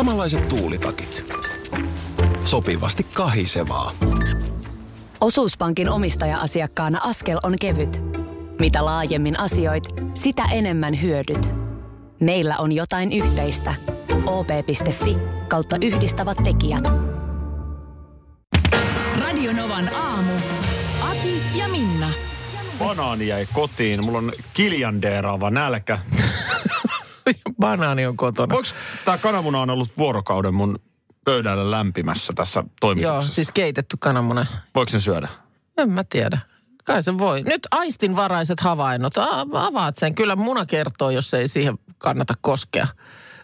Samanlaiset tuulitakit. Sopivasti kahisevaa. Osuuspankin omistaja-asiakkaana askel on kevyt. Mitä laajemmin asioit, sitä enemmän hyödyt. Meillä on jotain yhteistä. op.fi kautta yhdistävät tekijät. Radionovan aamu. Ati ja Minna. Banaani jäi kotiin. Mulla on kiljandeeraava nälkä. Banaani on kotona. Voiko tämä kananmuna on ollut vuorokauden mun pöydällä lämpimässä tässä Joo, toimituksessa? siis keitetty kananmuna. Voiko sen syödä? En mä tiedä. Kai se voi. Nyt aistinvaraiset havainnot. A- Avaat sen. Kyllä muna kertoo, jos ei siihen kannata koskea.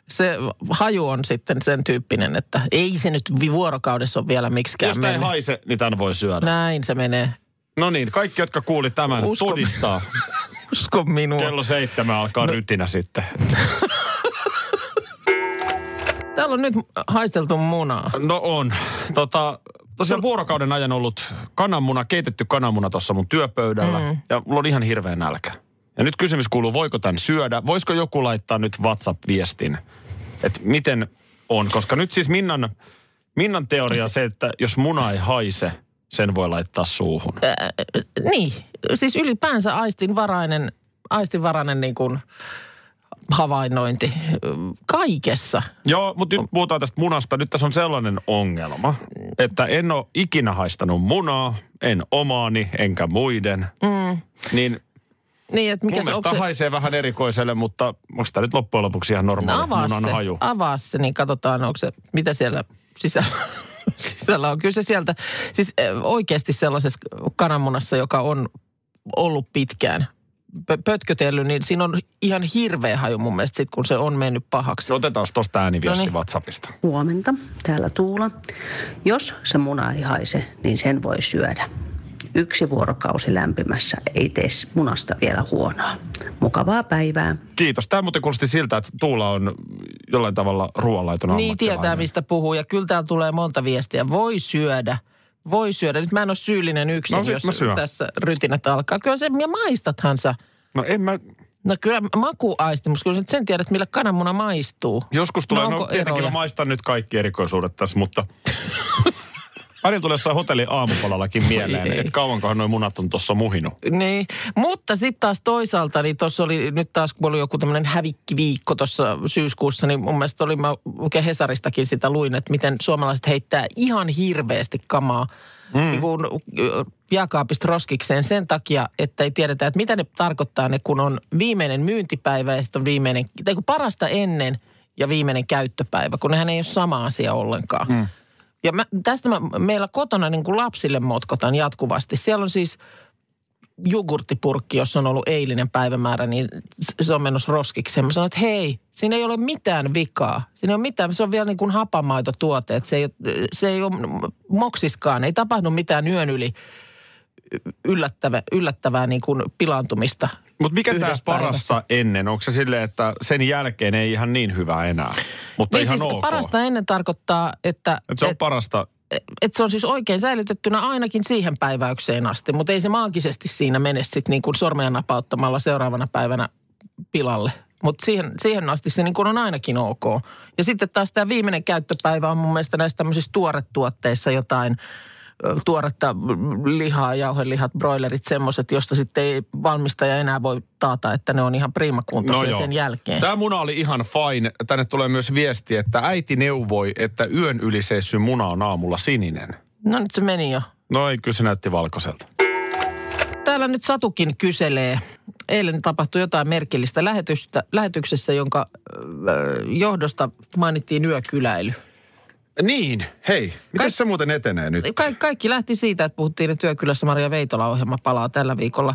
Se haju on sitten sen tyyppinen, että ei se nyt vi- vuorokaudessa ole vielä miksikään Jos ei haise, niin tämän voi syödä. Näin se menee. No niin, kaikki, jotka kuuli tämän, Usko- todistaa. Usko minua. Kello seitsemän alkaa no. rytinä sitten. Täällä on nyt haisteltu munaa. No on. Tota, tosiaan vuorokauden ajan ollut kananmuna, keitetty kananmuna tuossa mun työpöydällä. Mm. Ja mulla on ihan hirveä nälkä. Ja nyt kysymys kuuluu, voiko tämän syödä? Voisiko joku laittaa nyt WhatsApp-viestin, että miten on? Koska nyt siis Minnan, Minnan teoria on se, että jos muna ei haise, sen voi laittaa suuhun. Äh, niin, siis ylipäänsä aistinvarainen, aistinvarainen niin kuin havainnointi kaikessa. Joo, mutta nyt puhutaan tästä munasta. Nyt tässä on sellainen ongelma, että en ole ikinä haistanut munaa, en omaani, enkä muiden. Mm. Niin Niin, että mikä mun se, mielestä se, haisee vähän erikoiselle, mutta onko tämä nyt loppujen lopuksi ihan normaali no, avaa munan se, haju? avaa se, niin katsotaan, onko se, mitä siellä sisällä, sisällä on. Kyllä se sieltä, siis äh, oikeasti sellaisessa kananmunassa, joka on ollut pitkään pötkötellyt, niin siinä on ihan hirveä haju mun mielestä sit, kun se on mennyt pahaksi. No otetaan tuosta ääniviesti Noniin. WhatsAppista. Huomenta, täällä Tuula. Jos se muna ei haise, niin sen voi syödä. Yksi vuorokausi lämpimässä ei tee munasta vielä huonoa. Mukavaa päivää. Kiitos. Tämä muuten kuulosti siltä, että Tuula on jollain tavalla ruoanlaiton Niin tietää, mistä puhuu. Ja kyllä täällä tulee monta viestiä. Voi syödä. Voi syödä. Nyt mä en ole syyllinen yksin, No jos tässä rytinät alkaa. Kyllä se, ja maistathan sä. No en mä... No kyllä makuaistimus, kyllä sen tiedät, millä kananmuna maistuu. Joskus tulee, no, no tietenkin eroja? mä maistan nyt kaikki erikoisuudet tässä, mutta... Välillä tulee jossain hotellin aamupalallakin mieleen, että kauankohan noin munat on tuossa muhinut. Niin, mutta sitten taas toisaalta, niin tuossa oli nyt taas, kun oli joku tämmöinen hävikkiviikko tuossa syyskuussa, niin mun mielestä oli, mä oikein Hesaristakin sitä luin, että miten suomalaiset heittää ihan hirveästi kamaa mm. jääkaapista roskikseen sen takia, että ei tiedetä, että mitä ne tarkoittaa ne, kun on viimeinen myyntipäivä ja sitten on viimeinen, tai kun parasta ennen ja viimeinen käyttöpäivä, kun nehän ei ole sama asia ollenkaan. Mm. Ja mä, tästä mä, meillä kotona niin kuin lapsille motkotan jatkuvasti. Siellä on siis jogurttipurkki, jossa on ollut eilinen päivämäärä, niin se on menossa roskiksi. Mä sanoin, että hei, siinä ei ole mitään vikaa. Siinä ei ole mitään, se on vielä niin kuin hapamaitotuote, että se ei, se ei ole moksiskaan, ei tapahdu mitään yön yli yllättävää, yllättävää niin kuin pilaantumista. Mutta mikä tämä yhdessä parasta ennen? Onko se silleen, että sen jälkeen ei ihan niin hyvää enää? Mutta Niin ihan siis ok. parasta ennen tarkoittaa, että, Et se on et- parasta. että se on siis oikein säilytettynä ainakin siihen päiväykseen asti, mutta ei se maagisesti siinä mene sitten niin kuin sormea napauttamalla seuraavana päivänä pilalle. Mutta siihen, siihen asti se niin kuin on ainakin ok. Ja sitten taas tämä viimeinen käyttöpäivä on mun mielestä näissä tämmöisissä tuoretuotteissa jotain tuoretta lihaa, jauhelihat, broilerit, semmoiset, josta sitten ei valmistaja enää voi taata, että ne on ihan priimakuntoisia sen jälkeen. Tämä muna oli ihan fine. Tänne tulee myös viesti, että äiti neuvoi, että yön yli seissy muna on aamulla sininen. No nyt se meni jo. No ei, kyllä se näytti valkoiselta. Täällä nyt Satukin kyselee. Eilen tapahtui jotain merkillistä lähetystä, lähetyksessä, jonka ö, johdosta mainittiin yökyläily. Niin, hei. Miten se muuten etenee nyt? Ka- kaikki lähti siitä, että puhuttiin, että Yökylässä Maria Veitola-ohjelma palaa tällä viikolla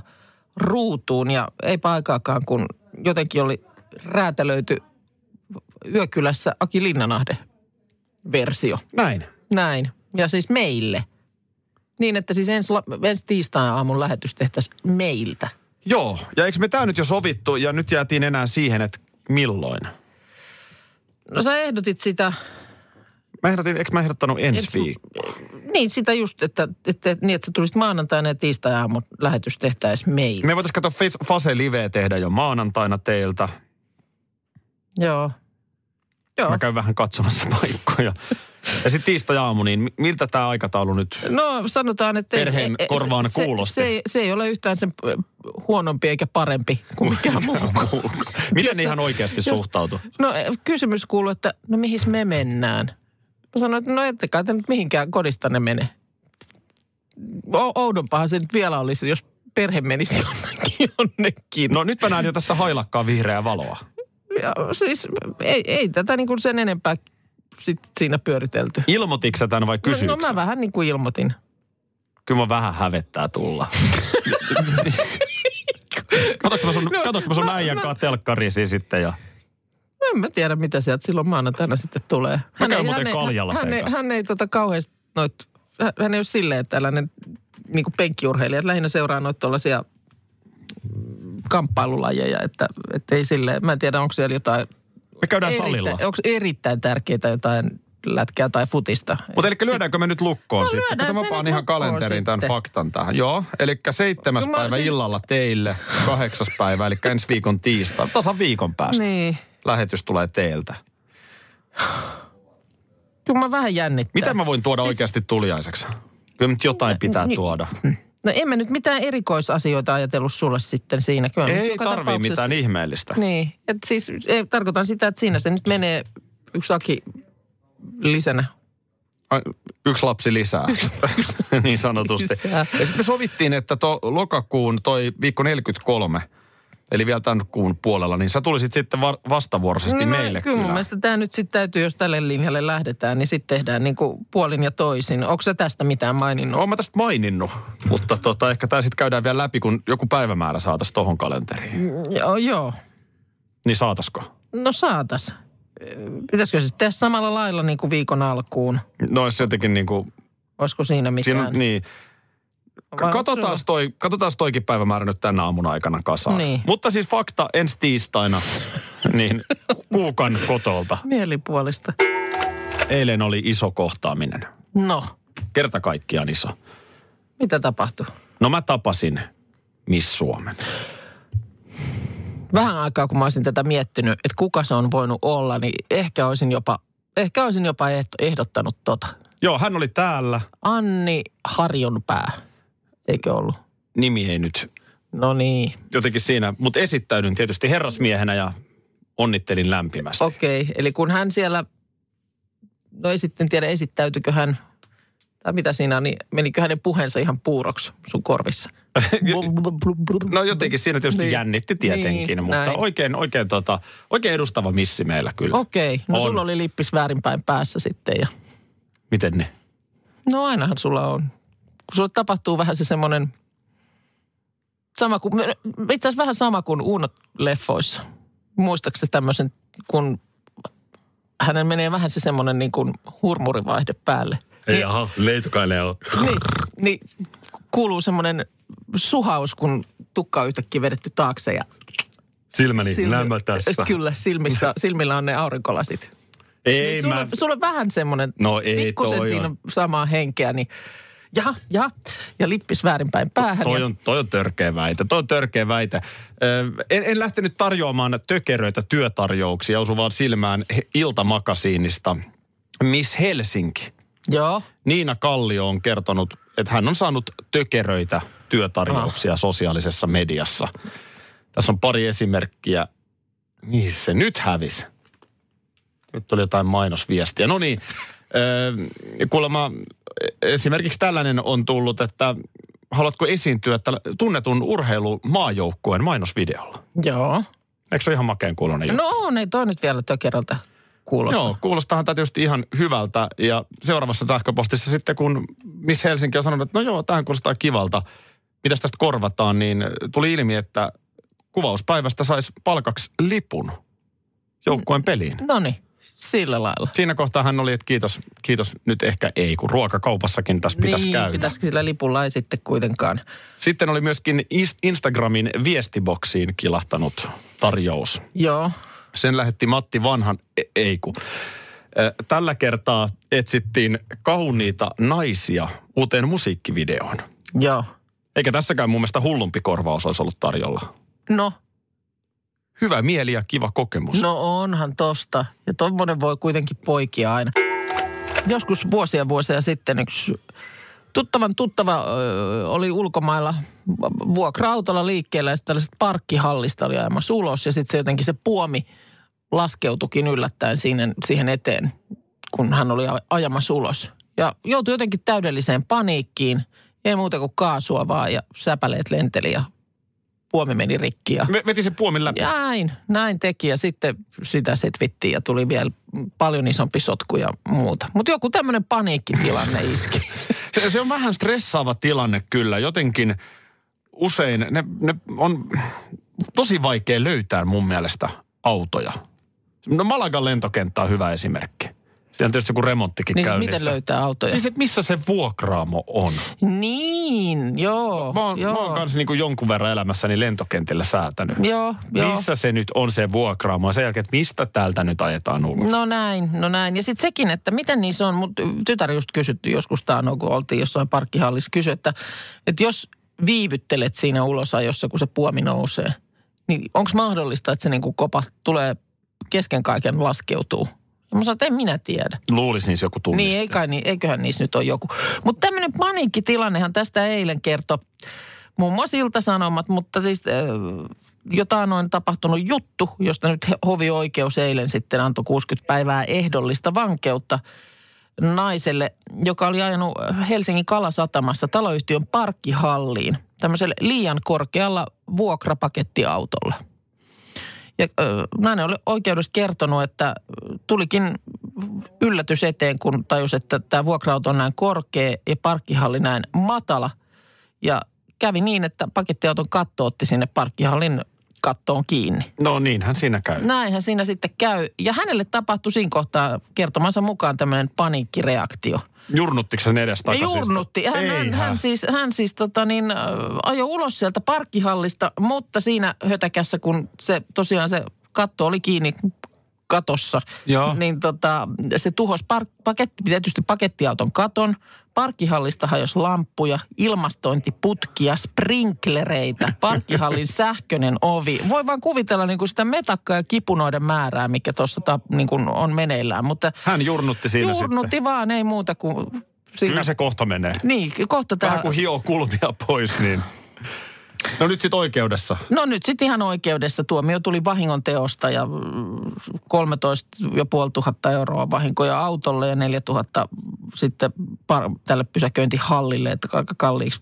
ruutuun. Ja eipä aikaakaan, kun jotenkin oli räätälöity Yökylässä Aki Linnanahde versio. Näin. Näin. Ja siis meille. Niin, että siis ensi, ensi tiistain aamun lähetys tehtäisiin meiltä. Joo, ja eikö me tämä nyt jo sovittu ja nyt jäätiin enää siihen, että milloin? No sä ehdotit sitä, Mä ehdotin, eikö mä ehdottanut ensi Ensi- viikkoa? niin sitä just, että, että, niin, että sä tulisit maanantaina ja tiistai aamun lähetys tehtäisiin meiltä. Me voitaisiin katsoa Face- Fase Live tehdä jo maanantaina teiltä. Joo. Joo. Mä käyn vähän katsomassa paikkoja. Ja sitten tiistai-aamu, niin mi- miltä tämä aikataulu nyt? No sanotaan, että... Perheen ei- korvaan se, kuulosti. Se, se, se ei ole yhtään sen huonompi eikä parempi kuin mikään muu. Miten ne ihan oikeasti suhtautuu? No eh, kysymys kuuluu, että no mihin me mennään? Mä sanoin, että no ette kai te nyt mihinkään kodista ne mene. O- oudompahan se nyt vielä olisi, jos perhe menisi jonnekin. jonnekin. No nyt mä näen jo tässä hailakkaa vihreää valoa. Ja, siis ei, ei tätä niin kuin sen enempää sit siinä pyöritelty. Ilmoititko tämän vai No, kysyykö no mä vähän niin kuin ilmoitin. Kyllä mä vähän hävettää tulla. Katokko mä sun, No, mä sun no, äijän no. kanssa telkkarisiin sitten ja... En mä tiedä, mitä sieltä silloin maanantaina sitten tulee. käyn muuten kaljalla hän, hän, ei, hän ei tota kauheasti noit, hän- hän ei ole silleen tällainen niin kuin penkkiurheilija, että lähinnä seuraa noita tuollaisia kamppailulajeja, että, että ei silleen, mä en tiedä onko siellä jotain, Me käydään salilla. erittäin, onko erittäin tärkeää jotain lätkää tai futista. Mutta eli lyödäänkö me nyt lukkoon No sitten? Kato, mä paan ihan lukkoon kalenterin tämän sitten. faktan tähän. Joo, eli seitsemäs No päivä siis- illalla teille, kahdeksas päivä, eli ensi viikon tiistai. Tasan viikon päästä. Niin. Lähetys tulee teiltä. Kyllä mä vähän jännittää. Miten mä voin tuoda Siis- oikeasti tuliaiseksi? Kyllä nyt jotain pitää Niin. tuoda. No en mä nyt mitään erikoisasioita ajatellut sulle sitten siinä. Kyllä Ei tarvii tapauksessa- mitään ihmeellistä. Niin, että siis ei, tarkoitan sitä, että siinä se nyt menee yksi aki lisänä. Ai, Yksi lapsi lisää, niin sanotusti. Lisää. Ja sitten me sovittiin, että to, lokakuun toi viikko 43, eli vielä tämän kuun puolella, niin sä tulisit sitten va- vastavuoroisesti no, meille kyllä mun kylään. mielestä tämä nyt sitten täytyy, jos tälle linjalle lähdetään, niin sitten tehdään niin kuin puolin ja toisin. Onko sä tästä mitään maininnut? Oon mä tästä maininnut, mutta tota, ehkä tämä sitten käydään vielä läpi, kun joku päivämäärä saataisiin tohon kalenteriin. Joo, joo. Niin saatasko? No saatas. Pitäisikö se sitten tehdä samalla lailla niin kuin viikon alkuun? No olisi jotenkin niin kuin, Olisiko siinä mitään? siinä, niin. Katsotaan toi, katsotaan toikin päivämäärä nyt tänä aamun aikana kasaan. Niin. Mutta siis fakta ensi tiistaina, niin kuukan kotolta. Mielipuolista. Eilen oli iso kohtaaminen. No, Kerta kaikkiaan iso. mitä tapahtui? No mä tapasin Miss Suomen. vähän aikaa, kun mä olisin tätä miettinyt, että kuka se on voinut olla, niin ehkä olisin jopa, ehkä olisin jopa ehdottanut tota. Joo, hän oli täällä. Anni Harjonpää, eikö ollut? Nimi ei nyt No niin, jotenkin siinä, mutta esittäydyn tietysti herrasmiehenä ja onnittelin lämpimästi. okei. Okay. Eli kun hän siellä, no ei sitten tiedä esittäytykö hän, tai mitä siinä on, niin menikö hänen puheensa ihan puuroksi sun korvissa? No jotenkin siinä tietysti Niin. jännitti tietenkin, Niin, mutta näin. oikein, oikein, tota, oikein edustava missi meillä kyllä. Okei, okay. no On. sulla oli lippis väärinpäin päässä sitten ja Miten ne? No ainahan sulla on. Kun sulle tapahtuu vähän se semmoinen, sama kuin, itse asiassa vähän sama kuin Uunot-leffoissa. Muistaakseni tämmöisen, kun hänen menee vähän se semmoinen niin kuin hurmurivaihde päälle. Niin, jaha, leitokaille on. niin, niin kuuluu semmoinen suhaus, kun tukka on yhtäkkiä vedetty taakse ja Silmäni silmi- nämä tässä. Kyllä, silmissä, silmillä on ne aurinkolasit. Ei niin mä... sulla, sulla on vähän semmoinen, No ei pikkusen siinä on samaa henkeä, niin ja, ja, ja lippis väärinpäin päähän. Toi on, toi on törkeä väite. Toi on törkeä väite. Ö, en, en lähtenyt tarjoamaan tökeröitä työtarjouksia, osu vaan silmään iltamakasiinista. Miss Helsinki. Joo, Niina Kallio on kertonut, että hän on saanut tökeröitä työtarjouksia sosiaalisessa mediassa. Tässä on pari esimerkkiä. Mihin se nyt hävisi? Nyt tuli jotain mainosviestiä. No niin, kuulemma esimerkiksi tällainen on tullut, että haluatko esiintyä tunnetun urheilumaajoukkueen mainosvideolla? joo. Eikö se ole ihan makeen kuulonen? No on, ei toi nyt vielä tökeröltä kuulosta. Joo, kuulostahan tämä tietysti ihan hyvältä. Ja seuraavassa sähköpostissa sitten, kun Miss Helsinki on sanonut, että no joo, tähän kuulostaa kivalta, mitäs tästä korvataan, niin tuli ilmi, että kuvauspäivästä saisi palkaksi lipun joukkueen peliin. No niin, sillä lailla. Siinä kohtaa hän oli, että kiitos, kiitos nyt ehkä ei, kun ruokakaupassakin tässä pitäisi niin, käydä. pitäisikö sillä lipulla ei sitten kuitenkaan. Sitten oli myöskin Instagramin viestiboksiin kilahtanut tarjous. Joo, Sen lähetti Matti Vanhan, e- ei kun. Tällä kertaa etsittiin kauniita naisia uuteen musiikkivideoon. joo. Eikä tässäkään mun mielestä hullumpi korvaus olisi ollut tarjolla. No, hyvä mieli ja kiva kokemus. No onhan tosta. Ja tommonen voi kuitenkin poikia aina. Joskus vuosia vuosia sitten yksi tuttavan tuttava oli ulkomailla vuokra-autolla liikkeellä ja sitten tällaisesta parkkihallista oli ajamassa ulos ja sitten se jotenkin se puomi laskeutukin yllättäen siihen, siihen eteen, kun hän oli ajamassa ulos. Ja joutui jotenkin täydelliseen paniikkiin. Ei muuta kuin kaasua vaan ja säpäleet lenteli ja puomi meni rikki ja Veti se puomin läpi. näin, näin teki ja sitten sitä setvittiin ja tuli vielä paljon isompi sotku ja muuta. Mutta joku tämmöinen paniikkitilanne iski. Se, se on vähän stressaava tilanne kyllä. Jotenkin usein ne, ne on tosi vaikea löytää mun mielestä autoja. No Malagan lentokenttä on hyvä esimerkki. Siellä on tietysti joku remonttikin Niin siis käynnissä. miten löytää autoja? Siis, että missä se vuokraamo on. Niin, joo. Mä oon, joo. mä oon kanssa niin kuin jonkun verran elämässäni lentokentillä säätänyt. Joo, joo. Missä se nyt on se vuokraamo? Ja sen jälkeen, että mistä täältä nyt ajetaan ulos? No näin, no näin. Ja sitten sekin, että miten niissä on, mutta tytär just kysytty joskus taannoin, kun oltiin jossain parkkihallissa, kysyi, että, että jos viivyttelet siinä ulosajossa, kun se puomi nousee, niin onko mahdollista, että se niin kuin kopa tulee kesken kaiken laskeutuu? Ja mä sanoin, että en minä tiedä. Luulisi niissä joku tunniste. Niin, ei kai, niin, eiköhän niissä nyt ole joku. Mutta tämmöinen paniikkitilannehan tästä eilen kertoi muun muassa Ilta-Sanomat, mutta siis äh, jotain on tapahtunut juttu, josta nyt hovioikeus eilen sitten antoi 60 päivää ehdollista vankeutta naiselle, joka oli ajanut Helsingin Kalasatamassa taloyhtiön parkkihalliin tämmöisellä liian korkealla vuokrapakettiautolla. Ja ö, nainen oli oikeudessa kertonut, että tulikin yllätys eteen, kun tajus, että tämä vuokra-auto on näin korkea ja parkkihalli näin matala. Ja kävi niin, että pakettiauton katto otti sinne parkkihallin kattoon kiinni. No niinhän siinä käy. Näinhän siinä sitten käy. Ja hänelle tapahtui siinä kohtaa kertomansa mukaan tämmöinen paniikkireaktio. Jurnuttiko sen edes takaisin? jurnutti. Hän, hän, Eihän. hän siis, hän siis tota niin, ajoi ulos sieltä parkkihallista, mutta siinä hötäkässä, kun se tosiaan se katto oli kiinni katossa, Joo. niin tota, se tuhosi par- paketti, tietysti pakettiauton katon. Parkkihallista hajosi lamppuja, ilmastointiputkia, sprinklereitä, parkkihallin sähköinen ovi. Voi vaan kuvitella niin kuin sitä metakkaa ja kipunoiden määrää, mikä tuossa ta- niin kuin on meneillään. Mutta Hän jurnutti siinä jurnutti sitten. vaan, ei muuta kuin siinä. Kyllä se kohta menee. Niin, kohta tämä... Vähän kuin hio kulmia pois, niin... No nyt sitten oikeudessa. No nyt sitten ihan oikeudessa tuomio tuli vahingon teosta ja mm, 13 500 euroa vahinkoja autolle ja 4 000 sitten par- tälle pysäköintihallille, että aika kalliiksi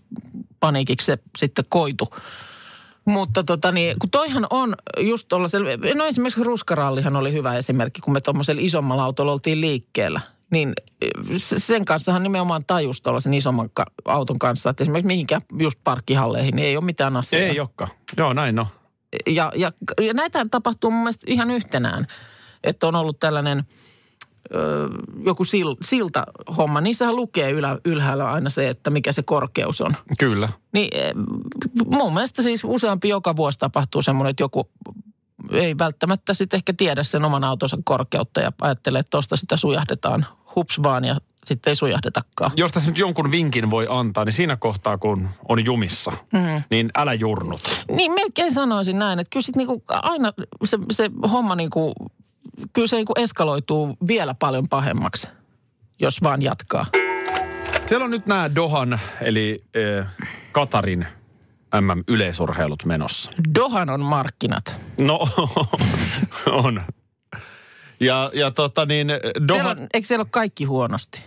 paniikiksi se sitten koitu. Mutta tota niin, kun toihan on just tuollaisella, no esimerkiksi ruskarallihan oli hyvä esimerkki, kun me tuommoisella isommalla autolla oltiin liikkeellä. Niin se- sen kanssahan nimenomaan tajus tuollaisen isomman ka- auton kanssa, että esimerkiksi mihinkään just parkkihalleihin niin ei ole mitään asiaa Ei jokka. Joo, näin no. ja, ja, ja näitä tapahtuu mun mielestä ihan yhtenään. Että on ollut tällainen ö, joku sil, silta-homma. Niissähän lukee ylä, ylhäällä aina se, että mikä se korkeus on. Kyllä. Niin eh, mun mielestä siis useampi joka vuosi tapahtuu semmoinen, että joku ei välttämättä sitten ehkä tiedä sen oman autonsa korkeutta ja ajattelee, että tuosta sitä sujahdetaan hups vaan ja sitten ei sujahdetakaan. Jos tässä nyt jonkun vinkin voi antaa, niin siinä kohtaa, kun on jumissa, mm. niin älä jurnut. Niin melkein sanoisin näin, että kyllä sit niinku aina se, se homma niinku, kyllä se niinku eskaloituu vielä paljon pahemmaksi, jos vaan jatkaa. Siellä on nyt nämä Dohan, eli äh, Katarin MM-yleisurheilut menossa. Dohan on markkinat. No, on. Ja, ja tota niin, Siellä Dohan, on, eikö siellä ole kaikki huonosti?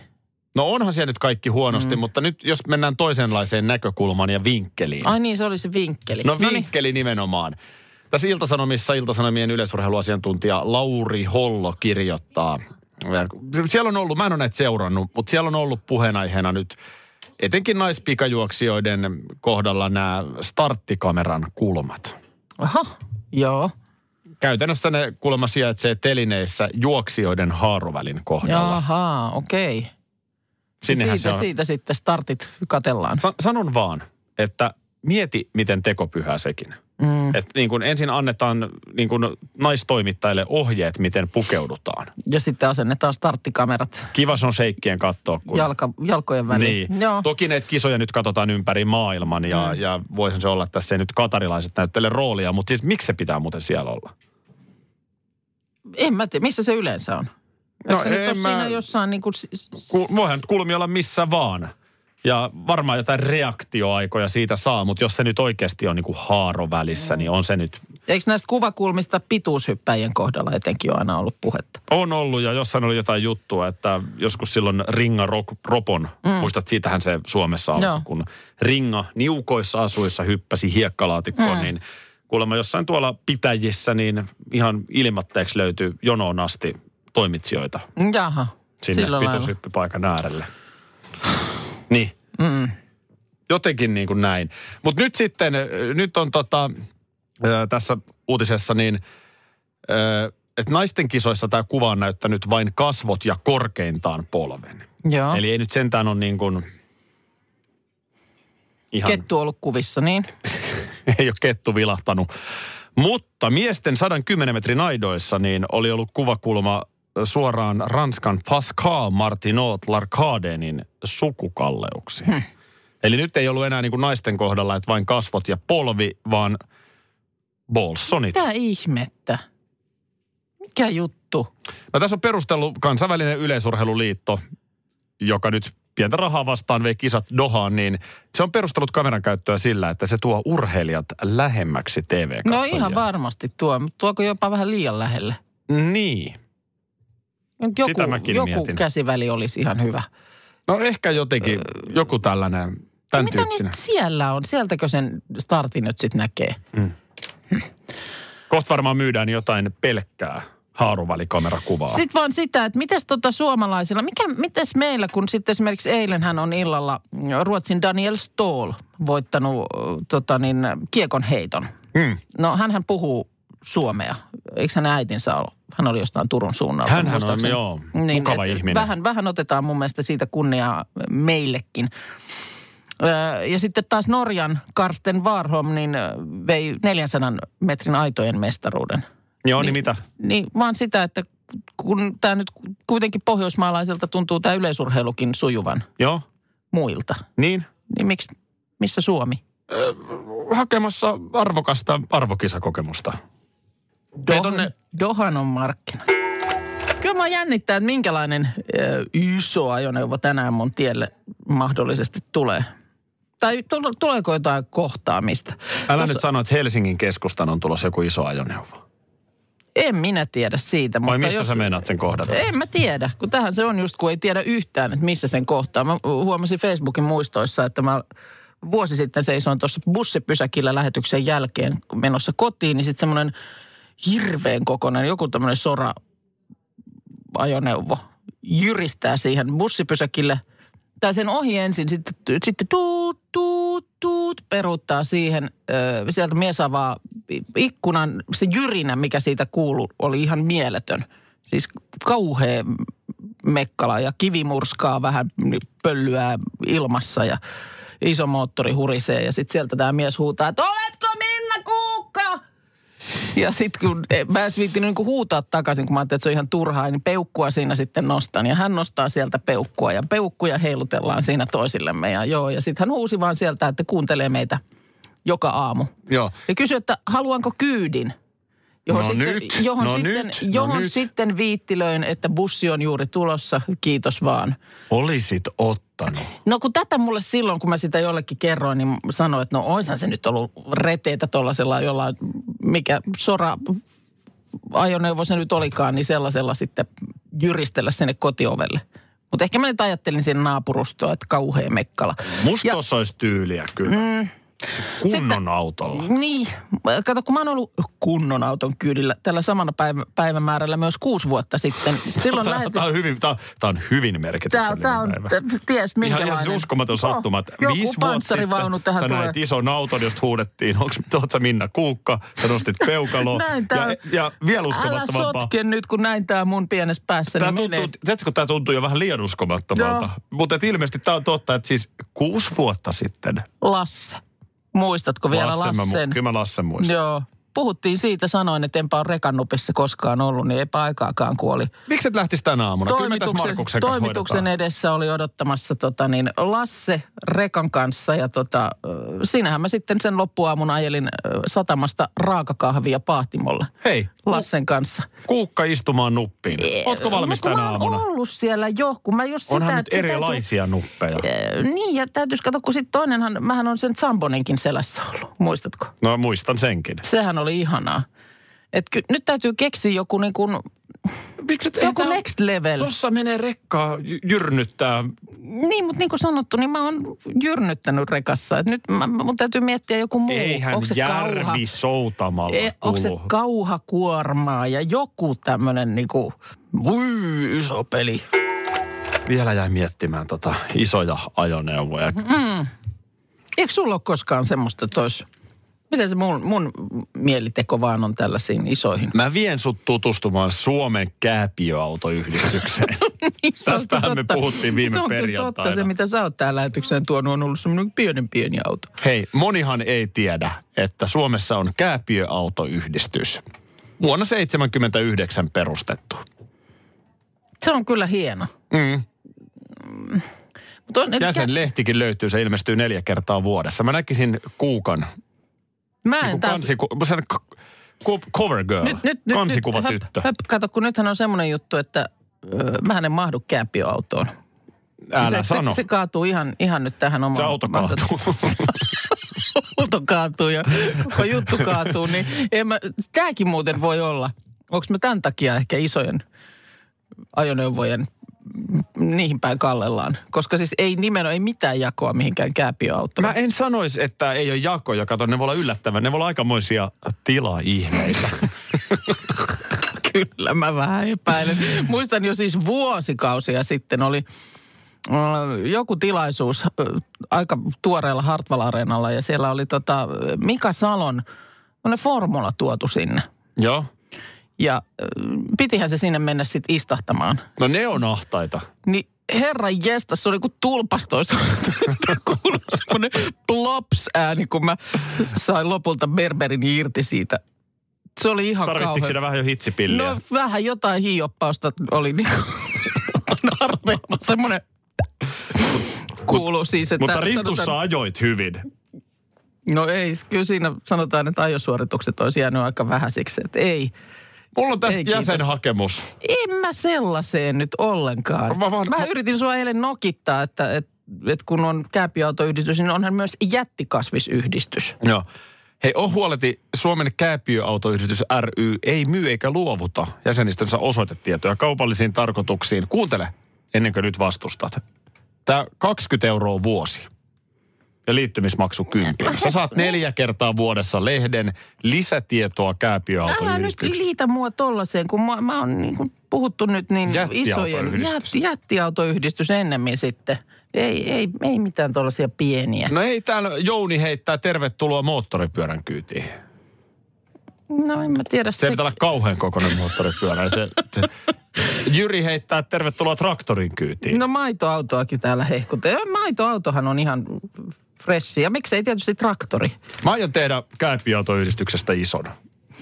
no onhan siellä nyt kaikki huonosti, mm. mutta nyt jos mennään toisenlaiseen näkökulmaan ja vinkkeliin. Ai niin, se oli se vinkkeli. No Noniin. vinkkeli nimenomaan. Tässä Iltasanomissa Iltasanomien yleisurheiluasiantuntija Lauri Hollo kirjoittaa. Siellä on ollut, mä en ole näitä seurannut, mutta siellä on ollut puheenaiheena nyt etenkin naispikajuoksijoiden kohdalla nämä starttikameran kulmat. Aha, joo. Käytännössä ne kulma sijaitsee telineissä juoksijoiden haarovälin kohdalla. Jaha, okei. Sinnehän siitä, se on. siitä sitten startit katellaan. Sa- sanon vaan, että mieti miten tekopyhää sekin. Mm. Että niin kuin ensin annetaan niin kuin naistoimittajille ohjeet, miten pukeudutaan. Ja sitten asennetaan starttikamerat Kiva se on seikkien katsoa. Kun... jalka, jalkojen väliin. Niin. Joo. Toki näitä kisoja nyt katsotaan ympäri maailman ja, mm. ja voisin se olla, että tässä ei nyt katarilaiset näyttele roolia, mutta siis miksi se pitää muuten siellä olla? En mä tiedä, missä se yleensä on. No Eikö se nyt en ole mä- siinä jossain niin kuin... Ku, voihan nyt kulmi olla missä vaan. Ja varmaan jotain reaktioaikoja siitä saa, mutta jos se nyt oikeasti on niin kuin haaro välissä, niin on se nyt, Eikö näistä kuvakulmista pituushyppäjien kohdalla etenkin ole aina ollut puhetta? on ollut ja jossain oli jotain juttua, että joskus silloin Ringa Ro- Ropon, mm. muistat, siitähän se Suomessa alkoi, Joo. kun Ringa niukoissa asuissa hyppäsi hiekkalaatikkoon, mm. niin kuulemma jossain tuolla pitäjissä, niin ihan ilmatteeksi löytyy jonoon asti toimitsijoita Jaha, sinne pituushyppypaikan äärelle. Niin. Mm. Jotenkin niin kuin näin. Mutta nyt sitten, nyt on tota, äh, tässä uutisessa niin, että naisten kisoissa tämä kuva on näyttänyt vain kasvot ja korkeintaan polven. Joo. Eli ei nyt sentään ole niin kuin ihan, Kettu ollut kuvissa, niin? ei ole kettu vilahtanut. Mutta miesten 110 metrin aidoissa niin oli ollut kuvakulma suoraan Ranskan Pascal Martinot Larcadenin sukukalleuksiin. Hmm. Eli nyt ei ollut enää niin kuin naisten kohdalla, että vain kasvot ja polvi, vaan bolsonit. Mitä ihmettä? Mikä juttu? No tässä on perustellut kansainvälinen yleisurheiluliitto, joka nyt pientä rahaa vastaan vei kisat Dohaan, niin se on perustellut kameran käyttöä sillä, että se tuo urheilijat lähemmäksi TV-katsojia. No ihan varmasti tuo, mutta tuoko jopa vähän liian lähelle? Niin. Nyt joku, Sitä mäkin joku mietin. käsiväli olisi ihan hyvä. No ehkä jotenkin joku tällainen, tämän Mitä tyyppinen. niistä siellä on? Sieltäkö sen startin nyt sitten näkee? Kohta varmaan myydään jotain pelkkää haaruvälikamerakuvaa. Sitten vaan sitä, että mitäs tota suomalaisilla, mikä, mitäs meillä, kun sitten esimerkiksi eilen hän on illalla mm, Ruotsin Daniel Stoll voittanut tota niin, kiekon heiton. Hmm. No hänhän puhuu suomea. Eikö hänen äitinsä ole? Hän oli jostain Turun suunnalta. Hänhän on, muistaakseni. joo, mukava et ihminen. Vähän, vähän otetaan mun mielestä siitä kunniaa meillekin. Ja sitten taas Norjan Karsten Warholm niin vei 400 metrin aitojen mestaruuden. Joo, niin, niin- mitä? Niin vaan sitä, että kun tämä nyt kuitenkin pohjoismaalaiselta tuntuu tämä yleisurheilukin sujuvan Joo, muilta. niin. Niin miksi, missä Suomi? Hakemassa arvokasta arvokisakokemusta. Ei tonne- Dohan on markkina. Kyllä mä jännittää, että minkälainen ö, iso ajoneuvo tänään mun tielle mahdollisesti tulee. Tai tule- tuleeko jotain kohtaamista? Älä Tossa- nyt sano, että Helsingin keskustan on tulossa joku iso ajoneuvo. En minä tiedä siitä. Vai mutta missä jos, sä meinaat sen kohdata? En mä tiedä, kun tähän se on just, kun ei tiedä yhtään, että missä sen kohtaa. Mä huomasin Facebookin muistoissa, että mä vuosi sitten seisoin tuossa bussipysäkillä lähetyksen jälkeen kun menossa kotiin, niin sitten semmoinen hirveän kokoinen, joku tämmöinen sora ajoneuvo jyristää siihen bussipysäkille. Tai sen ohi ensin, sitten, sitten tuut, tuut, tuut, peruuttaa siihen. Ö, sieltä mies avaa ikkunan. Se jyrinä, mikä siitä kuului, oli ihan mieletön. Siis kauhea mekkala ja kivimurskaa vähän pöllyää ilmassa ja iso moottori hurisee. Ja sitten sieltä tämä mies huutaa, että oletko Minna Kuukka? Ja sitten kun eh, mä en viittinyt niinku huutaa takaisin, kun mä ajattelin, että se on ihan turhaa, niin peukkua siinä sitten nostan. Ja hän nostaa sieltä peukkua ja peukkuja heilutellaan siinä toisillemme. Ja joo, ja sitten hän huusi vaan sieltä, että kuuntelee meitä joka aamu. Joo. Ja kysyi, että haluanko kyydin? Johon, No sitten, nyt, johon, no sitten, nyt, no johon nyt. sitten viittilöin, että bussi on juuri tulossa, kiitos vaan. Olisit ottanut. No kun tätä mulle silloin, kun mä sitä jollekin kerroin, niin sanoin, että no oishan se nyt ollut reteitä tuollaisella jollain, mikä sora ajoneuvo se nyt olikaan, niin sellaisella sitten jyristellä sinne kotiovelle. Mutta ehkä mä nyt ajattelin siinä naapurustoa, että kauhea mekkala. Musta Ja- olisi tyyliä kyllä. Mm. Kunnon Sitten- autolla. Niin, kato kun mä oon ollut kunnon auton kyydillä tällä samana päivä, päivämäärällä myös kuusi vuotta sitten. Silloin Tämä, lähetin... tämä, on hyvin, tämä, tämä on hyvin merkityksellinen tää on, päivä. t- ties minkälainen. Ihan, ihan siis uskomaton sattuma, että Oh, joku viisi vuotta sitten tähän sä tulee. näit ison auton, josta huudettiin, onko sä Minna Kuukka, sä nostit peukaloa. Näin tää ja, on. ja vielä Älä uskomattomampaa. sotke nyt, kun näin tää mun pienessä päässä Tämä niin tuntuu, menee. tiedätkö, tämä tuntuu jo vähän liian uskomattomalta. Mutta ilmeisesti tämä on totta, että siis kuusi vuotta sitten. Lasse. Muistatko vielä Lassen, mä mu- Lassen? kyllä mä Lassen muistan. Joo. Puhuttiin siitä, sanoin, että enpä ole rekannupissa koskaan ollut, niin eipä aikaakaan kuoli. Miksi et lähtisi tänä aamuna? Kyllä Markuksen kanssa toimituksen hoidetaan. edessä oli odottamassa tota, niin, Lasse rekan kanssa ja tota, siinähän mä sitten sen loppuaamun ajelin satamasta raakakahvia Pahtimolle Hei, Lassen kanssa. kuukka istumaan nuppiin. Ootko valmis Mutta tänä aamuna? ollut siellä jo, kun mä just Onhan sitä, nyt erilaisia nuppeja. Täytyy, niin, ja täytyisi katsoa, kun sitten toinenhan, mähän on sen Zambonenkin selässä ollut, muistatko? No muistan senkin. Sehän oli ihanaa. Et ky, nyt täytyy keksiä joku, niin kuin, Miksi et, joku next level. Tossa menee rekkaa jy- jyrnyttää. Niin, mutta niin kuin sanottu, niin mä oon jyrnyttänyt rekassa. Et nyt mä, mun täytyy miettiä joku muu. Eihän Onko se kauha, järvi soutamalla e, onko se kauhakuormaa ja joku tämmöinen niin kuin, ui, iso peli. Vielä jäi miettimään tota isoja ajoneuvoja. Mm. Eikö sulla ole koskaan semmoista, olisi, miten se mun, mun mieliteko vaan on tällaisiin isoihin? Mä vien sut tutustumaan Suomen kääpiöautoyhdistykseen. Niin, Tästähän me puhuttiin viime Se on perjantaina. totta, se mitä sä oot täällä lähetykseen tuonut on ollut semmoinen pienen pieni auto. Hei, monihan ei tiedä, että Suomessa on kääpiöautoyhdistys. Vuonna 1979 perustettu. Se on kyllä hieno. Mm. Mutta on, Jäsenlehtikin löytyy, se ilmestyy neljä kertaa vuodessa. Mä näkisin Kuukan, Mä en niin taas... kansiku, cover girl, Nyt, nyt, kansikuva nyt, tyttö. Höp, höp, kato, kun nythän on semmoinen juttu, että ö, mähän en mahdu kääpiöautoon. Älä se, sano. Se, se kaatuu ihan, ihan nyt tähän omaan. Se auto kaatuu. auto kaatuu ja koko juttu kaatuu, niin en mä, tääkin muuten voi olla. Onko mä tämän takia ehkä isojen ajoneuvojen niihin päin kallellaan? Koska siis ei nimenomaan, ei mitään jakoa mihinkään kääpiöautoon. Mä en sanoisi, että ei ole jakoja. Kato, ne voi olla yllättävän. Ne voi olla aikamoisia tilaihmeitä. Kyllä mä vähän epäilen. Muistan jo siis vuosikausia sitten oli joku tilaisuus aika tuoreella Hartwall Areenalla ja siellä oli tota Mika Salon on formula tuotu sinne. Joo. Ja pitihän se sinne mennä sitten istahtamaan. No ne on ahtaita. Niin herra jestas, se oli kuin tulpastois. Kuului semmoinen plops-ääni, kun mä sain lopulta Berberin irti siitä. Se oli ihan Tarvittiinko siinä vähän jo hitsipilliä? No vähän jotain hiioppausta oli niin arveilla. Semmoinen kuuluu siis, että... Mutta ristussa sanotaan- ajoit hyvin. No ei, kyllä siinä sanotaan, että ajosuoritukset olisi jäänyt aika vähäisiksi. Että ei, Mulla on tästä Ei, kiitos. jäsenhakemus. en mä sellaiseen nyt ollenkaan. Mä vaan- Mä mä- yritin sua eilen nokittaa, että, että, että kun on kääpiautoyhdistys, niin onhan myös jättikasvisyhdistys. Joo. Hei, on huoleti, Suomen kääpiöautoyhdistys ry ei myy eikä luovuta jäsenistönsä osoitetietoja kaupallisiin tarkoituksiin. Kuuntele, ennen kuin nyt vastustat. Tämä 20 euroa vuosi ja liittymismaksu kympin. Sä saat neljä kertaa vuodessa lehden lisätietoa Älä nyt kääpiöautoyhdistyksestä. liitä mua tollaiseen, kun mä, mä oon niin kuin puhuttu nyt niin isojen jätti, jättiautoyhdistys ennemmin sitten. Ei, ei, ei mitään tollaisia pieniä. No ei täällä Jouni heittää tervetuloa moottoripyörän kyytiin. No en mä tiedä. Se ei pitää olla kauhean kokoinen moottoripyörä. Se, se, Jyri heittää tervetuloa traktorin kyytiin. No maitoautoakin täällä hehkutelee. Maitoautohan on ihan freshi. Ja miksei tietysti traktori. Mä aion tehdä kääpiautoyhdistyksestä ison.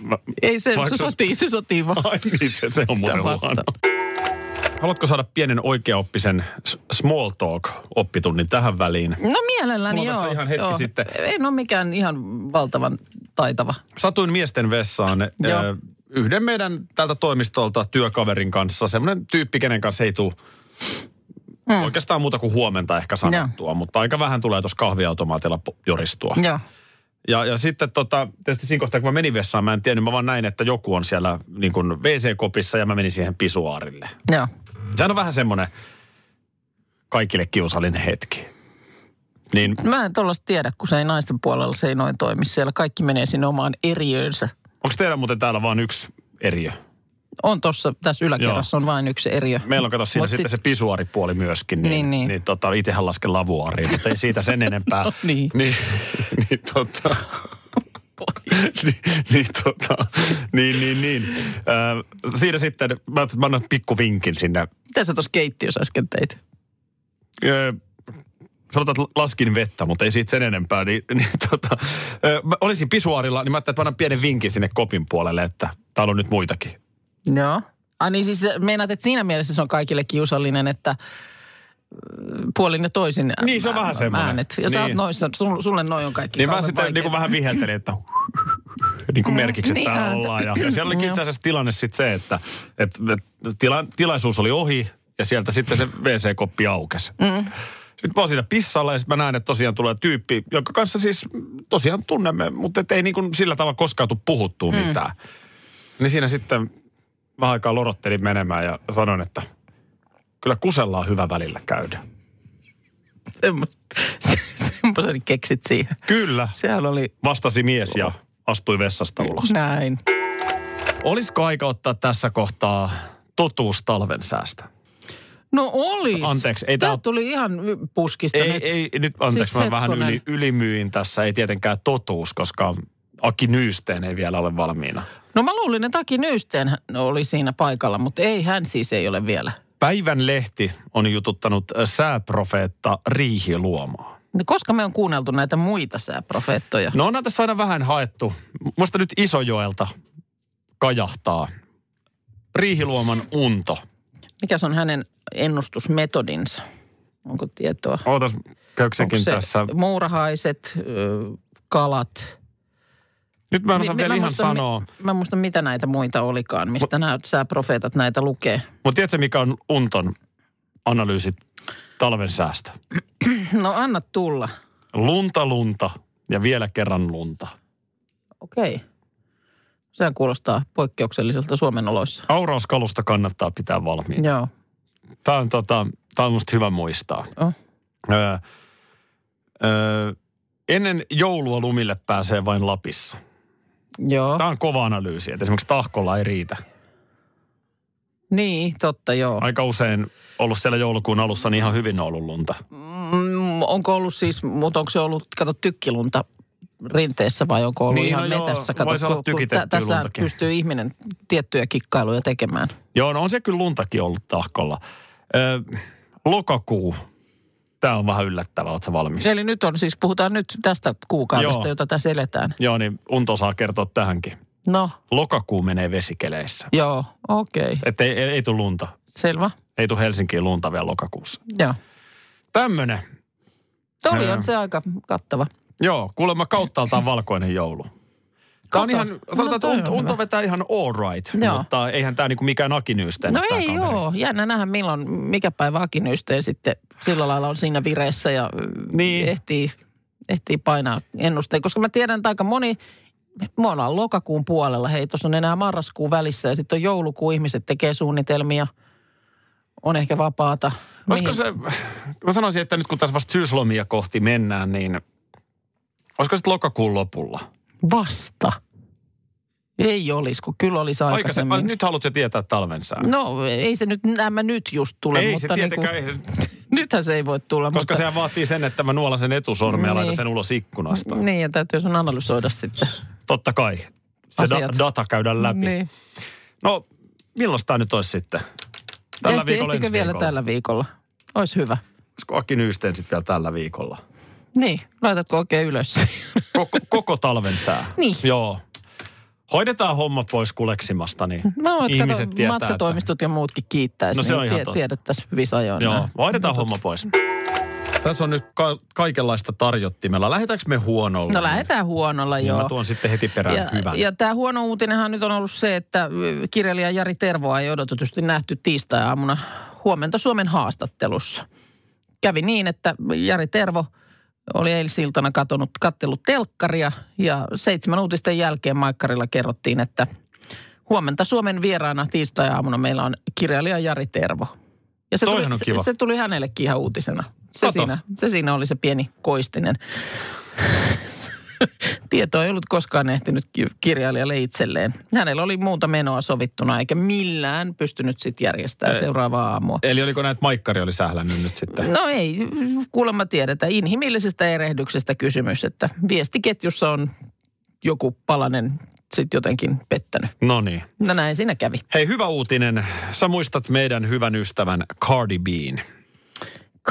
Mä, Ei se, se sotii, se sotii vaan. ai niin, se, se on muuten huono. Haluatko saada pienen oikeaoppisen small talk-oppitunnin tähän väliin? No mielelläni Mulla joo. tässä ihan hetki joo. sitten- En ole mikään ihan valtavan taitava. Satuin miesten vessaan Joo. ö, yhden meidän tältä toimistolta työkaverin kanssa. Semmoinen tyyppi, kenen kanssa ei tule Mm. oikeastaan muuta kuin huomenta ehkä sanottua. Mutta aika vähän tulee tuossa kahviautomaatilla joristua. Joo. Ja, ja sitten tota, tietysti siinä kohtaa, kun mä menin vessaan, mä en tiennyt, mä vaan näin, että joku on siellä niin kuin WC-kopissa ja mä menin siihen pisuaarille. Joo. Sehän on vähän semmoinen kaikille kiusallinen hetki. Niin Mä en tollasta tiedä, kun se ei naisten puolella, se ei noin toimi. Siellä kaikki menee sinne omaan eriöönsä. onko teillä muuten täällä vain yksi eriö? On tossa, tässä yläkerrassa on vain yksi eriö. Meillä on kato siinä Mut sitten sit- se pisuaaripuoli myöskin. Niin, Niin, niin. niin tota, itsehän lasken lavuaariin, mutta ei siitä sen enempää. No niin. Niin, niin tota... niin, niin, tota, niin, niin, niin. Äh, siinä sitten, mä, mä annan pikku vinkin sinne Mitä sä tuossa keittiössä äsken teit? Öö, sanotaan, että laskin vettä, mutta ei siitä sen enempää, niin, niin tota, ö, mä olisin pisuarilla, niin mä ajattelin, että mä annan pienen vinkin sinne kopin puolelle, että täällä on nyt muitakin. Joo. Ah niin siis meinaat, että siinä mielessä se on kaikille kiusallinen, että äh, puolin ja toisin Niin, se on vähän semmoinen. äänet. Ja sä oot Niin. noissa, sul, sulle noin on kaikki Niin mä sitten niin kuin vaikeita. vähän viheltelin, että niin kuin merkiksi, että niin, täällä ollaan. Ja, ja siellä olikin Joo. itse asiassa tilanne sitten se, että, että, tila, tilaisuus oli ohi ja sieltä sitten se WC-koppi aukesi. Mm. Sitten mä oon siinä pissalla ja sitten mä näen, että tosiaan tulee tyyppi, jonka kanssa siis tosiaan tunnemme, mutta et ei niin kuin sillä tavalla koskaan tule puhuttua mm. mitään. Niin siinä sitten vähän aikaa lorottelin menemään ja sanoin, että kyllä kusella on hyvä välillä käydä. Semmo- se- Semmoisen keksit siihen. Kyllä, Siellä oli vastasi mies ja astui vessasta ulos. näin. Olisiko aika ottaa tässä kohtaa totuus talven säästä? No olis. Anteeksi, ei tää- tuli ihan puskista Ei, nyt. ei, nyt anteeksi, Siis mä vähän hetkonen. yli, ylimyin tässä. Ei tietenkään totuus, koska Aki Nyysteen ei vielä ole valmiina. No mä luulin, että Aki Nyysteen oli siinä paikalla, mutta ei, hän siis ei ole vielä. Päivän lehti on jututtanut äh, sääprofeetta Riihiluomaa. No Koska me on kuunneltu näitä muita sääprofeettoja? No on tässä aina vähän haettu. Musta nyt Isojoelta kajahtaa. Riihiluoman unto. Mikä on hänen ennustusmetodinsa? Onko tietoa? Ootas, käykö Onko sekin se tässä? muurahaiset, kalat? Nyt mä en Mi- osaa mi- vielä mä ihan muistan, mi- sanoa. Mä en muista, mitä näitä muita olikaan, mistä nämä sääprofeetat näitä lukee. Mutta tiedätkö, mikä on unton analyysit talven säästä? No anna tulla. Lunta, lunta ja vielä kerran lunta. Okei. Sehän kuulostaa poikkeukselliselta Suomen oloissa. Aurauskalusta kannattaa pitää valmiina. Joo. Tämä on, tota, tää on musta hyvä muistaa. Oh. Öö, öö, ennen joulua lumille pääsee vain Lapissa. Joo. Tämä on kova analyysi, että esimerkiksi tahkolla ei riitä. Niin, totta joo. Aika usein ollut siellä joulukuun alussa niin ihan hyvin on ollut lunta. Mm, onko ollut siis, mutta onko se ollut, kato, tykkilunta rinteessä vai onko ollut Niin, ihan no joo, metässä? Kato, voisi olla kun- kun tä- tässä luntakin. pystyy ihminen tiettyjä kikkailuja tekemään. Joo, no on se kyllä luntakin ollut tahkolla. Öö, lokakuu. Tämä on vähän yllättävää, ootko valmis? Eli nyt on siis, puhutaan nyt tästä kuukaudesta, Joo. jota tässä eletään. Joo, niin Unto saa kertoa tähänkin. No, Lokakuu menee vesikeleissä. joo, okei, okay. Että ei, ei, ei tule lunta. selvä. Ei tule Helsinkiin lunta vielä lokakuussa. Joo. Tämmönen. Oli Joo. on se aika kattava. Joo, kuulemma kauttaaltaan valkoinen joulu. Tämä on ihan, sanotaan, No että toi unto, vetää ihan all right, Joo. mutta eihän tämä niinku mikään akinyysten. No ei joo, jännä nähdä milloin, mikä päivä Akinysteen sitten sillä lailla on siinä vireessä ja Niin. niin. ehtii, ehtii painaa ennusteen. Koska mä tiedän, että aika moni, me ollaan lokakuun puolella, hei tuossa on enää marraskuun välissä ja sitten on joulukuu, ihmiset tekee suunnitelmia, on ehkä vapaata. Olisiko Mihin- se, mä sanoisin, että nyt kun tässä vasta syyslomia kohti mennään, niin olisiko sitten lokakuun lopulla? Vasta. Ei olisi, kun kyllä olisi Aikaisemmin. aikaisemmin. Nyt haluat jo tietää talven sään. No ei se nyt, nämä nyt just tule, ei mutta se niin kuin, tietenkään, ei- nythän se ei voi tulla. koska mutta, sehän vaatii sen, että mä nuolasen etusormia ja Niin. laitan sen ulos ikkunasta. Niin, ja täytyy sun analysoida sitten. Totta kai. Se da- data käydään läpi. Niin. No, milloin tämä nyt olisi sitten? Tällä Ehti- viikolla, ehtikö vielä viikolla? tällä viikolla? Olisi hyvä. Olisiko Aki Nyysteen sitten vielä tällä viikolla? Niin, laitatko oikein ylös? Koko, koko talven sää. Niin. Joo. Hoidetaan homma pois kuleksimasta, niin Mä voin, ihmiset että tietää, matkatoimistot ja muutkin kiittäisi, No se on niin ihan tie- totta. tiedettäisiin hyvissä ajoin. Joo, hoidetaan homma pois. Tässä on nyt ka- kaikenlaista tarjottimella. Lähdetäänkö me huonolla? No lähdetään huonolla, Niin joo. mä tuon sitten heti perään ja, hyvän. ja tämä huono uutinenhan nyt on ollut se, että kirjailija Jari Tervoa ei odotetusti nähty tiistai-aamuna huomenta Suomen haastattelussa. Kävi niin, että Jari Tervo oli eilisiltana katonut, kattellut telkkaria ja seitsemän uutisten jälkeen Maikkarilla kerrottiin, että huomenta Suomen vieraana tiistai-aamuna meillä on kirjailija Jari Tervo. Ja se Toihan tuli, on kiva. Se, se tuli hänellekin ihan uutisena. Se Kato. siinä, se siinä oli se pieni koistinen. Tieto ei ollut koskaan ehtinyt ki- kirjailijalle itselleen. Hänellä oli muuta menoa sovittuna, eikä millään pystynyt sitten järjestämään seuraavaa aamua. Eli oliko näitä Maikkari oli sählännyt nyt sitten? No ei, kuulemma tiedetä. Inhimillisestä erehdyksestä kysymys, että viestiketjussa on joku palanen sitten jotenkin pettänyt. No niin. No näin siinä kävi. Hei, hyvä uutinen. Sä muistat meidän hyvän ystävän Cardi Bean.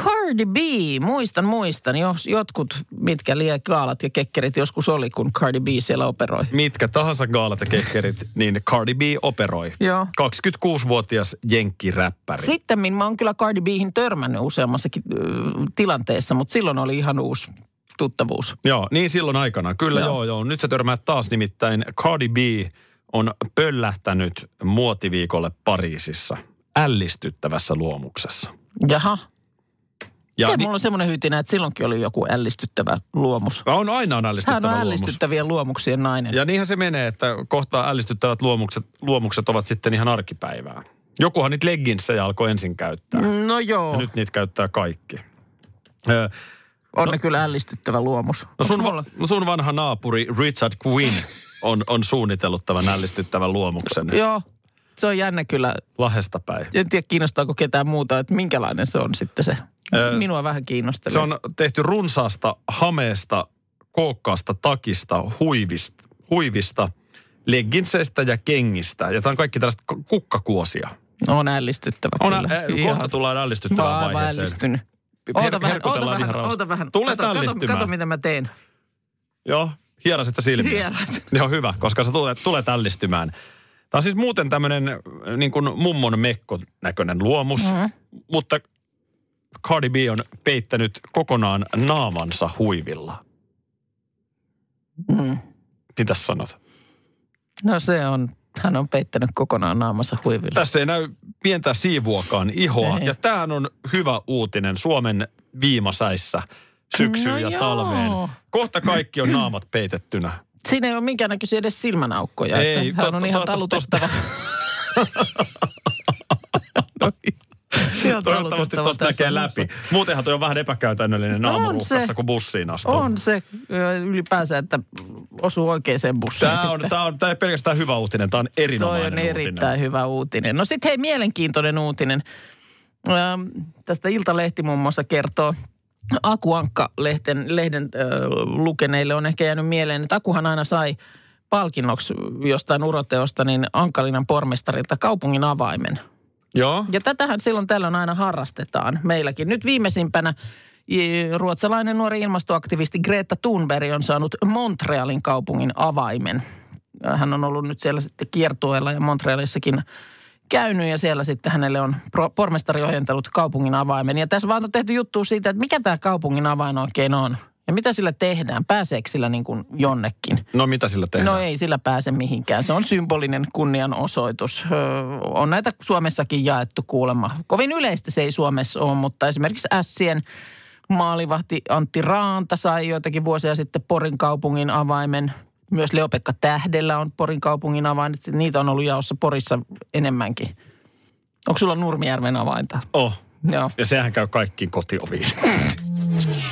Cardi B, muistan, muistan. Jos jotkut, mitkä liian gaalat ja kekkerit joskus oli, kun Cardi B siellä operoi. Mitkä tahansa gaalat ja kekkerit, niin Cardi B operoi. Joo. 26-vuotias jenkkiräppäri. Sitten mä oon kyllä Cardi Bihin törmännyt useammassakin ö, tilanteessa, mutta silloin oli ihan uusi tuttavuus. Joo, niin silloin aikana. Kyllä joo, Joo. joo. Nyt sä törmäät taas nimittäin. Cardi B on pöllähtänyt muotiviikolle Pariisissa ällistyttävässä luomuksessa. Jaha. Ja Ja ni- mulla on semmoinen hyytinä, että silloinkin oli joku ällistyttävä luomus. on aina on Hän ällistyttävä on luomus. ällistyttävien luomuksien nainen. Ja niinhän se menee, että kohta ällistyttävät luomukset, luomukset ovat sitten ihan arkipäivää. Jokuhan niitä legginsejä alkoi ensin käyttää. No joo, Ja nyt niitä käyttää kaikki. Ö, on ne kyllä ällistyttävä luomus. No sun, mulla- no sun vanha naapuri Richard Quinn on, on suunnitellut tämän ällistyttävän luomuksen Joo, se on jännä kyllä. Lahesta päin. En tiedä kiinnostaako ketään muuta, että minkälainen se on sitten se. Ö, Minua vähän kiinnostelee. Se on tehty runsaasta hameesta, kookkaasta takista, huivista, huivista legginseistä ja kengistä. Ja tämä on kaikki tällaista kukkakuosia. on ällistyttävä On, ä, Ihan- kohta tullaan Mä ällistyttävään aivan vaiheeseen. ällistynyt. Her- Oota vähän, oota vähän, oota vähän. Tulet kato, kato, kato, mitä mä teen. Joo, hierasit sä silmiä. Joo, hyvä, koska sä tulet, tulet ällistymään. Tämä on siis muuten tämmöinen niin kuin mummon mekko näköinen luomus, mm. mutta Cardi B on peittänyt kokonaan naamansa huivilla. Mm. Mitäs sanot? No se on, hän on peittänyt kokonaan naamansa huiville. Tässä ei näy pientä siivuakaan ihoa. Ei. Ja tämähän on hyvä uutinen Suomen viimasäissä syksyyn No ja joo. talveen. Kohta kaikki on naamat peitettynä. Siinä ei ole minkäännäköisiä edes silmänaukkoja. Ei, että hän on ihan talutettava. No, ihan Toivottavasti tuosta näkee läpi. Muutenhan toi on vähän epäkäytännöllinen No aamuruuhkassa, kun bussiin astuu. On se ylipäänsä, että osuu oikeaan bussiin Tämä on, tämä, on, tämä ei pelkästään hyvä uutinen, tämä on Toi erinomainen on erittäin uutinen. hyvä uutinen. No sitten hei, mielenkiintoinen uutinen. Ähm, tästä Iltalehti muun muassa kertoo, Akuankka-lehden lehden, äh, lukeneille on ehkä jäänyt mieleen, että Akuhan aina sai palkinnoksi jostain uroteosta niin Ankalinan pormestarilta kaupungin avaimen. Joo. Ja tätähän silloin tällöin aina harrastetaan meilläkin. Nyt viimeisimpänä ruotsalainen nuori ilmastoaktivisti Greta Thunberg on saanut Montrealin kaupungin avaimen. Ja Hän on ollut nyt siellä sitten kiertueella ja Montrealissakin käynyt ja siellä sitten hänelle on pormestari ojentanut kaupungin avaimen. Ja tässä vaan on tehty juttu siitä, että mikä tämä kaupungin avain oikein on. Ja mitä sillä tehdään? Pääseekö sillä niin kuin jonnekin? No mitä sillä tehdään? No ei sillä pääse mihinkään. Se on symbolinen kunnianosoitus. Öö, on näitä Suomessakin jaettu kuulemma. Kovin yleistä se ei Suomessa ole, mutta esimerkiksi Ässien maalivahti Antti Raanta sai joitakin vuosia sitten Porin kaupungin avaimen. Myös Leopekka Tähdellä on Porin kaupungin avain. Niitä on ollut jaossa Porissa enemmänkin. Onko sulla Nurmijärven avainta? Oh. Joo. Ja sehän käy kaikkiin kotioviin.